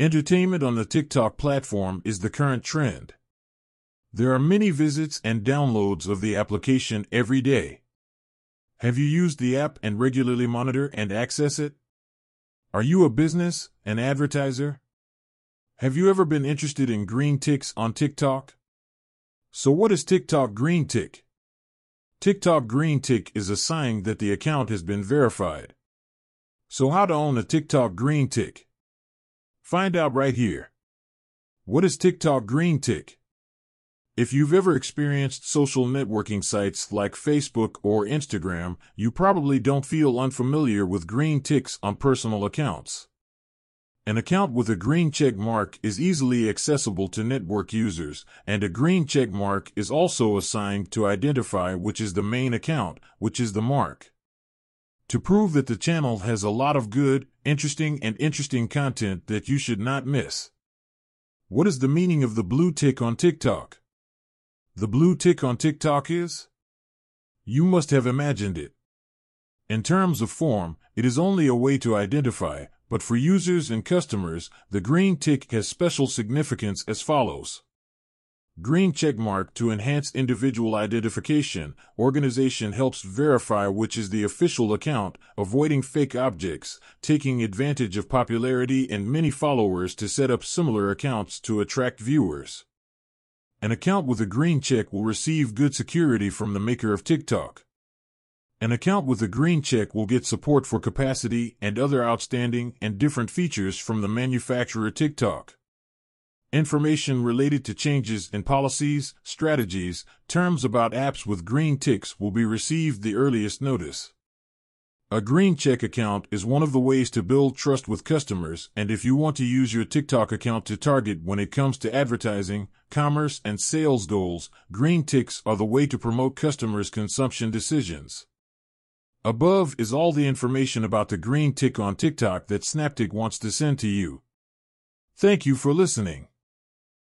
Entertainment on the TikTok platform is the current trend. There are many visits and downloads of the application every day. Have you used the app and regularly monitor and access it? Are you a business, an advertiser? Have you ever been interested in green ticks on TikTok? So what is TikTok green tick? TikTok green tick is a sign that the account has been verified. So how to own a TikTok green tick? Find out right here. What is TikTok green tick? If you've ever experienced social networking sites like Facebook or Instagram, you probably don't feel unfamiliar with green ticks on personal accounts. An account with a green check mark is easily accessible to network users, and a green check mark is also assigned to identify which is the main account, which is the mark to prove that the channel has a lot of good, interesting, and interesting content that you should not miss. What is the meaning of the blue tick on TikTok? The blue tick on TikTok is? You must have imagined it. In terms of form, it is only a way to identify, but for users and customers, the green tick has special significance as follows. Green checkmark to enhance individual identification. Organization helps verify which is the official account, avoiding fake objects, taking advantage of popularity and many followers to set up similar accounts to attract viewers. An account with a green check will receive good security from the maker of TikTok. An account with a green check will get support for capacity and other outstanding and different features from the manufacturer TikTok. Information related to changes in policies, strategies, terms about apps with green ticks will be received the earliest notice. A green check account is one of the ways to build trust with customers, and if you want to use your TikTok account to target when it comes to advertising, commerce, and sales goals, green ticks are the way to promote customers' consumption decisions. Above is all the information about the green tick on TikTok that Snaptik wants to send to you. Thank you for listening.